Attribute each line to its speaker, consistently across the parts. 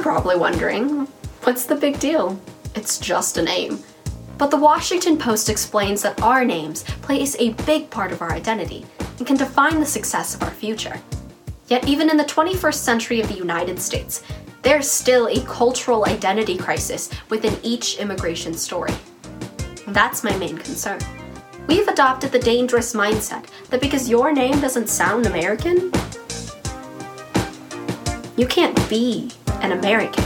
Speaker 1: You're probably wondering, what's the big deal? It's just a name. But the Washington Post explains that our names plays a big part of our identity and can define the success of our future. Yet, even in the 21st century of the United States, there's still a cultural identity crisis within each immigration story. That's my main concern. We've adopted the dangerous mindset that because your name doesn't sound American, you can't be an American.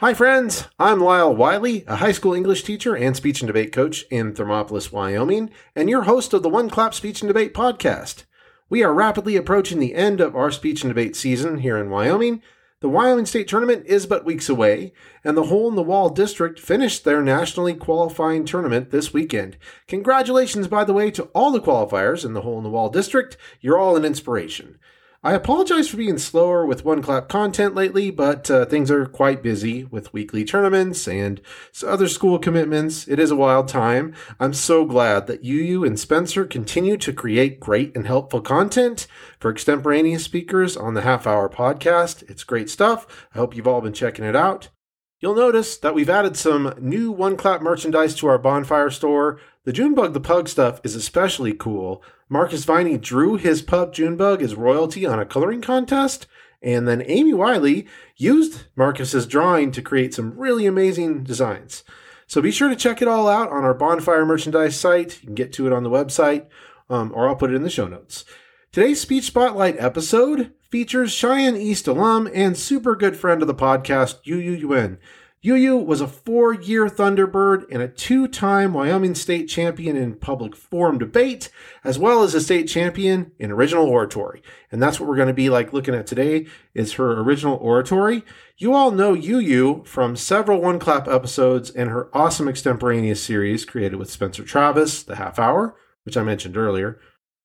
Speaker 2: Hi, friends. I'm Lyle Wiley, a high school English teacher and speech and debate coach in Thermopolis, Wyoming, and your host of the One Clap Speech and Debate podcast. We are rapidly approaching the end of our speech and debate season here in Wyoming. The Wyoming State Tournament is but weeks away, and the Hole in the Wall District finished their nationally qualifying tournament this weekend. Congratulations, by the way, to all the qualifiers in the Hole in the Wall District. You're all an inspiration. I apologize for being slower with one clap content lately, but uh, things are quite busy with weekly tournaments and other school commitments. It is a wild time. I'm so glad that Yu Yu and Spencer continue to create great and helpful content for extemporaneous speakers on the half hour podcast. It's great stuff. I hope you've all been checking it out. You'll notice that we've added some new One Clap merchandise to our bonfire store. The Junebug the Pug stuff is especially cool. Marcus Viney drew his pup Junebug as royalty on a coloring contest, and then Amy Wiley used Marcus's drawing to create some really amazing designs. So be sure to check it all out on our bonfire merchandise site. You can get to it on the website, um, or I'll put it in the show notes. Today's Speech Spotlight episode features Cheyenne East alum and super good friend of the podcast, Yu Yu Yuen. Yu Yu was a four year Thunderbird and a two time Wyoming state champion in public forum debate, as well as a state champion in original oratory. And that's what we're going to be like looking at today is her original oratory. You all know Yu Yu from several One Clap episodes and her awesome extemporaneous series created with Spencer Travis, The Half Hour, which I mentioned earlier.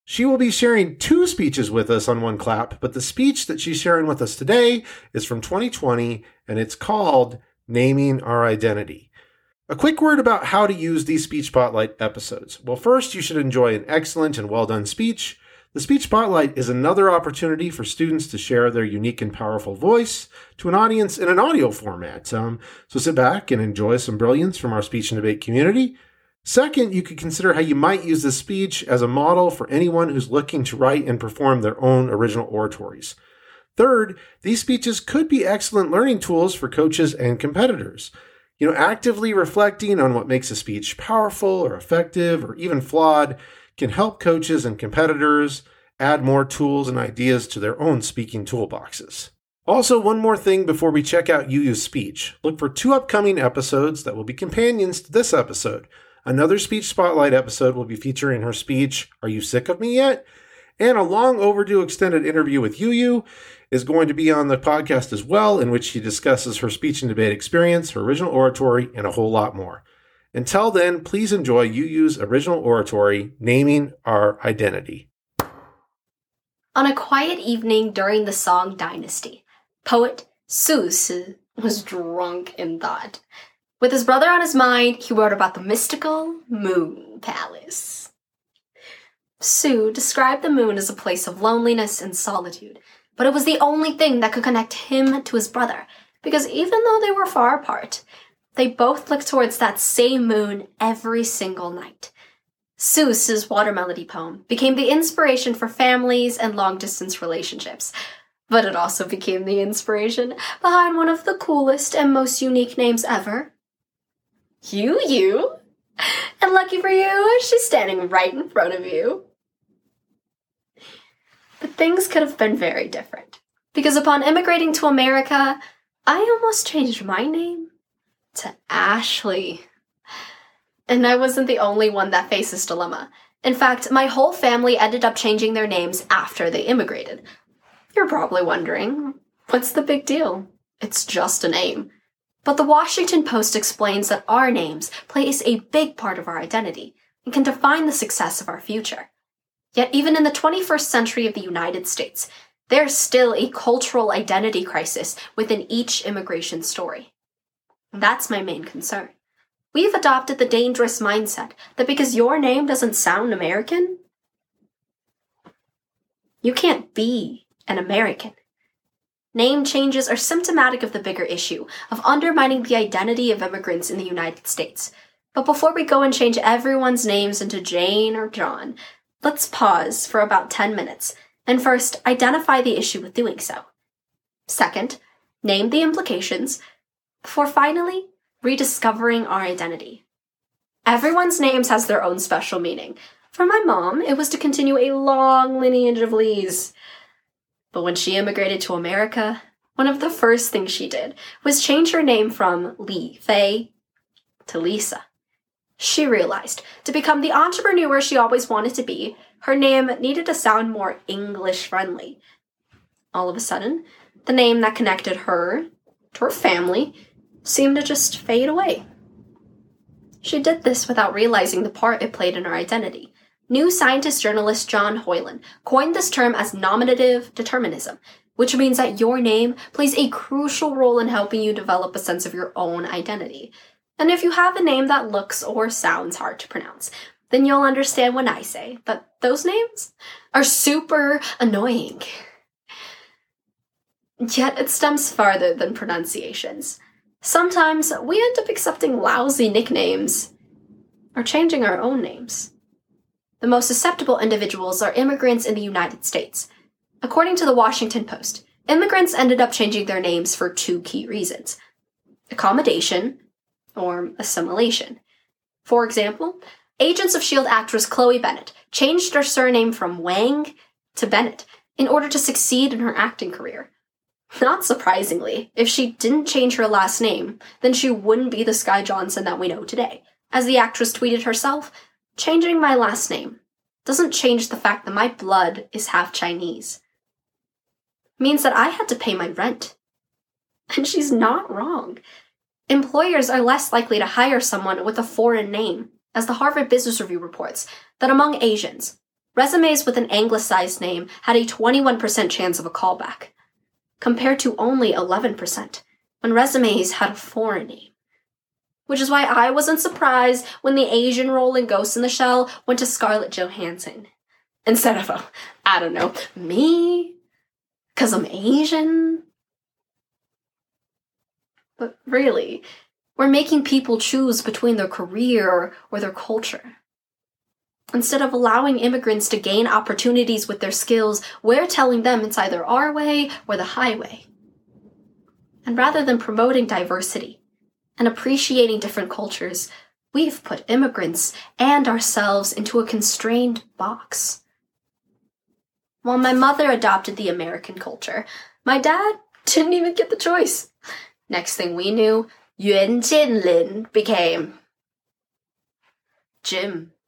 Speaker 2: She will be sharing two speeches with us on One Clap, but the speech that she's sharing with us today is from 2020 and it's called naming our identity. A quick word about how to use these Speech Spotlight episodes. Well, first, you should enjoy an excellent and well done speech. The Speech Spotlight is another opportunity for students to share their unique and powerful voice to an audience in an audio format. Um, so sit back and enjoy some brilliance from our speech and debate community. Second, you could consider how you might use this speech as a model for anyone who's looking to write and perform their own original oratories. Third, these speeches could be excellent learning tools for coaches and competitors. You know, actively reflecting on what makes a speech powerful or effective or even flawed can help coaches and competitors add more tools and ideas to their own speaking toolboxes. Also, one more thing before we check out Yu Yu's speech. Look for two upcoming episodes that will be companions to this episode. Another Speech Spotlight episode will be featuring her speech, Are You Sick of Me Yet? And a long overdue extended interview with Yu Yu is going to be on the podcast as well, in which she discusses her speech and debate experience, her original oratory, and a whole lot more. Until then, please enjoy Yu Yu's original oratory, Naming Our Identity.
Speaker 1: On a quiet evening during the Song Dynasty, poet Su Shi was drunk in thought. With his brother on his mind, he wrote about the mystical Moon Palace. Su described the moon as a place of loneliness and solitude, but it was the only thing that could connect him to his brother, because even though they were far apart, they both looked towards that same moon every single night. Su's water melody poem became the inspiration for families and long distance relationships, but it also became the inspiration behind one of the coolest and most unique names ever. You, you. And lucky for you, she's standing right in front of you. But things could have been very different. Because upon immigrating to America, I almost changed my name to Ashley. And I wasn't the only one that faced this dilemma. In fact, my whole family ended up changing their names after they immigrated. You're probably wondering, what's the big deal? It's just a name. But the Washington Post explains that our names plays a big part of our identity and can define the success of our future. Yet, even in the 21st century of the United States, there's still a cultural identity crisis within each immigration story. That's my main concern. We've adopted the dangerous mindset that because your name doesn't sound American, you can't be an American. Name changes are symptomatic of the bigger issue of undermining the identity of immigrants in the United States. But before we go and change everyone's names into Jane or John, let's pause for about 10 minutes and first identify the issue with doing so. Second, name the implications, before finally rediscovering our identity. Everyone's names has their own special meaning. For my mom, it was to continue a long lineage of Lees. But when she immigrated to America, one of the first things she did was change her name from Lee Fei to Lisa. She realized to become the entrepreneur she always wanted to be, her name needed to sound more English friendly. All of a sudden, the name that connected her to her family seemed to just fade away. She did this without realizing the part it played in her identity. New Scientist journalist John Hoyland coined this term as nominative determinism, which means that your name plays a crucial role in helping you develop a sense of your own identity. And if you have a name that looks or sounds hard to pronounce, then you'll understand when I say that those names are super annoying. Yet it stems farther than pronunciations. Sometimes we end up accepting lousy nicknames or changing our own names. The most susceptible individuals are immigrants in the United States. According to the Washington Post, immigrants ended up changing their names for two key reasons accommodation or assimilation. For example, Agents of S.H.I.E.L.D. actress Chloe Bennet changed her surname from Wang to Bennet in order to succeed in her acting career. Not surprisingly, if she didn't change her last name, then she wouldn't be the Skye Johnson that we know today. As the actress tweeted herself, changing my last name doesn't change the fact that my blood is half Chinese. It means that I had to pay my rent. And she's not wrong. Employers are less likely to hire someone with a foreign name, as the Harvard Business Review reports that among Asians, resumes with an anglicized name had a 21% chance of a callback compared to only 11% when resumes had a foreign name. Which is why I wasn't surprised when the Asian role in Ghost in the Shell went to Scarlett Johansson. Instead of, a, I don't know, me? Because I'm Asian? But really, we're making people choose between their career or their culture. Instead of allowing immigrants to gain opportunities with their skills, we're telling them it's either our way or the highway. And rather than promoting diversity and appreciating different cultures, we've put immigrants and ourselves into a constrained box. While my mother adopted the American culture, my dad didn't even get the choice. Next thing we knew, Yuan Jianlin became Jim.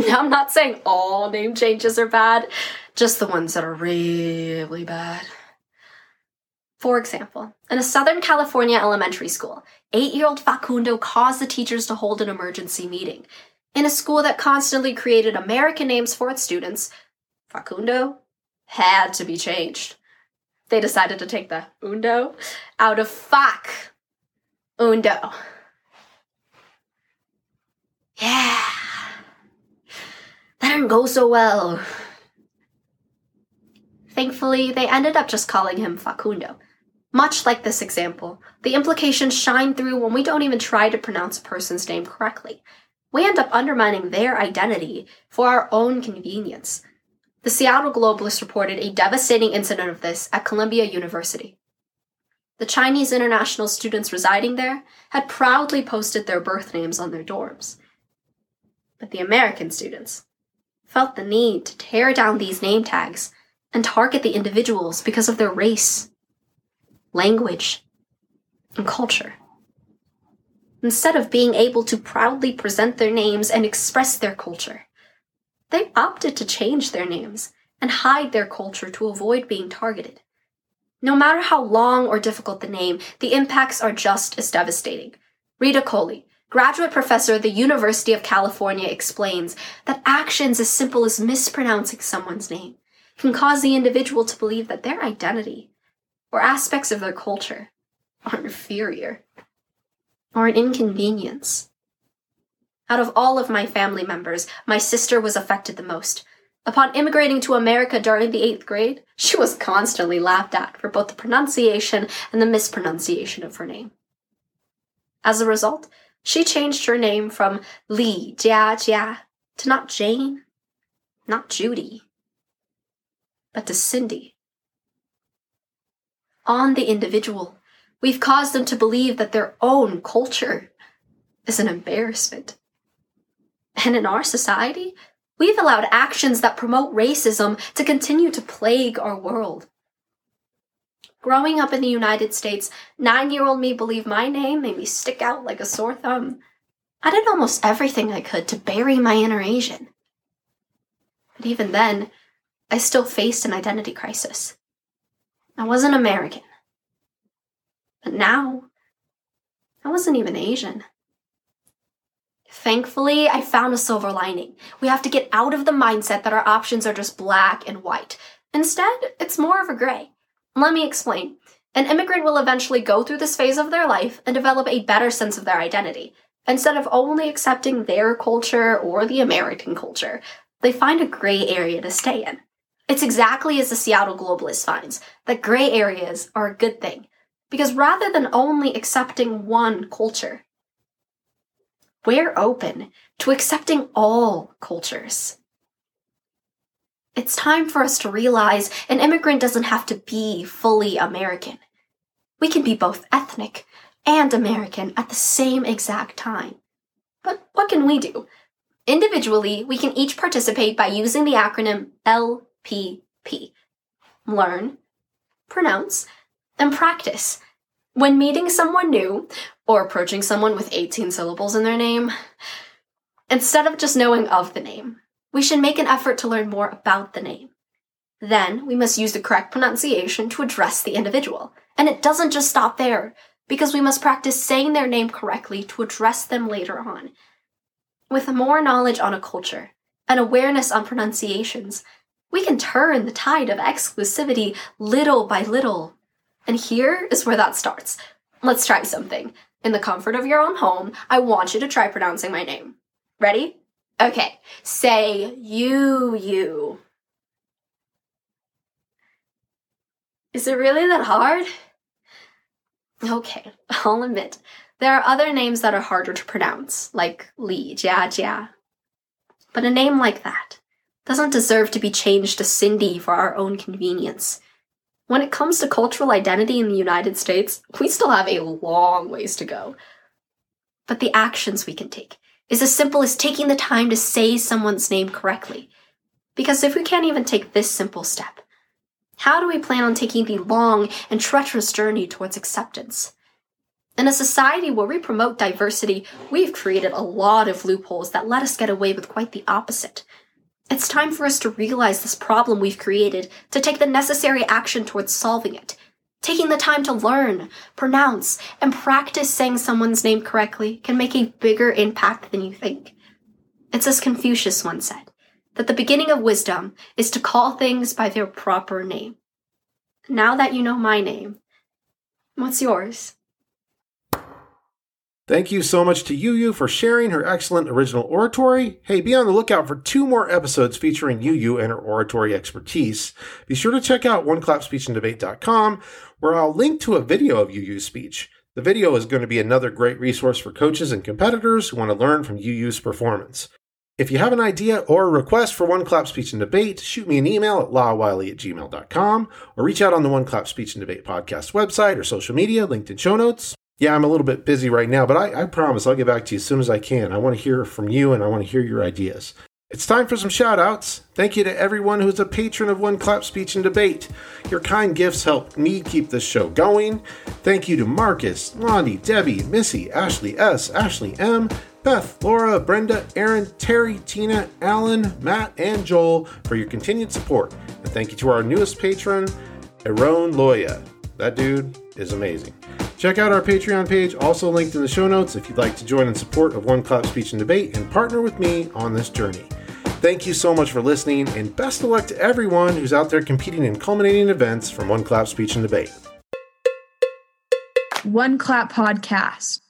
Speaker 1: Now, I'm not saying all name changes are bad, just the ones that are really bad. For example, in a Southern California elementary school, eight year old Facundo caused the teachers to hold an emergency meeting. In a school that constantly created American names for its students, Facundo had to be changed. They decided to take the undo out of fac. Undo. Yeah. That didn't go so well. Thankfully, they ended up just calling him Facundo. Much like this example, the implications shine through when we don't even try to pronounce a person's name correctly. We end up undermining their identity for our own convenience. The Seattle Globalist reported a devastating incident of this at Columbia University. The Chinese international students residing there had proudly posted their birth names on their dorms. But the American students, felt the need to tear down these name tags and target the individuals because of their race, language, and culture. Instead of being able to proudly present their names and express their culture, they opted to change their names and hide their culture to avoid being targeted. No matter how long or difficult the name, the impacts are just as devastating. Rita Coley, Graduate professor at the University of California explains that actions as simple as mispronouncing someone's name can cause the individual to believe that their identity or aspects of their culture are inferior or an inconvenience. Out of all of my family members, my sister was affected the most. Upon immigrating to America during the eighth grade, she was constantly laughed at for both the pronunciation and the mispronunciation of her name. As a result, she changed her name from Li Jia Jia to not Jane, not Judy, but to Cindy. On the individual, we've caused them to believe that their own culture is an embarrassment. And in our society, we've allowed actions that promote racism to continue to plague our world. Growing up in the United States, nine year old me believed my name made me stick out like a sore thumb. I did almost everything I could to bury my inner Asian. But even then, I still faced an identity crisis. I wasn't American. But now, I wasn't even Asian. Thankfully, I found a silver lining. We have to get out of the mindset that our options are just black and white. Instead, it's more of a gray. Let me explain. An immigrant will eventually go through this phase of their life and develop a better sense of their identity. Instead of only accepting their culture or the American culture, they find a gray area to stay in. It's exactly as the Seattle Globalist finds that gray areas are a good thing, because rather than only accepting one culture, we're open to accepting all cultures. It's time for us to realize an immigrant doesn't have to be fully American. We can be both ethnic and American at the same exact time. But what can we do? Individually, we can each participate by using the acronym LPP learn, pronounce, and practice. When meeting someone new or approaching someone with 18 syllables in their name, instead of just knowing of the name, we should make an effort to learn more about the name. Then we must use the correct pronunciation to address the individual. And it doesn't just stop there, because we must practice saying their name correctly to address them later on. With more knowledge on a culture and awareness on pronunciations, we can turn the tide of exclusivity little by little. And here is where that starts. Let's try something. In the comfort of your own home, I want you to try pronouncing my name. Ready? Okay, say you, you. Is it really that hard? Okay, I'll admit, there are other names that are harder to pronounce, like Li, Jia, Jia. But a name like that doesn't deserve to be changed to Cindy for our own convenience. When it comes to cultural identity in the United States, we still have a long ways to go. But the actions we can take, is as simple as taking the time to say someone's name correctly. Because if we can't even take this simple step, how do we plan on taking the long and treacherous journey towards acceptance? In a society where we promote diversity, we've created a lot of loopholes that let us get away with quite the opposite. It's time for us to realize this problem we've created, to take the necessary action towards solving it, Taking the time to learn, pronounce, and practice saying someone's name correctly can make a bigger impact than you think. It's as Confucius once said that the beginning of wisdom is to call things by their proper name. Now that you know my name, what's yours?
Speaker 2: Thank you so much to Yu Yu for sharing her excellent original oratory. Hey, be on the lookout for two more episodes featuring Yu Yu and her oratory expertise. Be sure to check out oneclapspeechanddebate.com where I'll link to a video of Yu Yu's speech. The video is going to be another great resource for coaches and competitors who want to learn from Yu Yu's performance. If you have an idea or a request for One Clap Speech and Debate, shoot me an email at lawwiley at gmail.com or reach out on the One Clap Speech and Debate podcast website or social media, linked in show notes yeah, I'm a little bit busy right now, but I, I promise I'll get back to you as soon as I can. I want to hear from you and I want to hear your ideas. It's time for some shout outs. Thank you to everyone who's a patron of One Clap Speech and Debate. Your kind gifts help me keep this show going. Thank you to Marcus, Lonnie, Debbie, Missy, Ashley S., Ashley M., Beth, Laura, Brenda, Aaron, Terry, Tina, Alan, Matt, and Joel for your continued support. And thank you to our newest patron, Aaron Loya. That dude is amazing. Check out our Patreon page, also linked in the show notes, if you'd like to join in support of One Clap Speech and Debate and partner with me on this journey. Thank you so much for listening, and best of luck to everyone who's out there competing in culminating events from One Clap Speech and Debate.
Speaker 3: One Clap Podcast.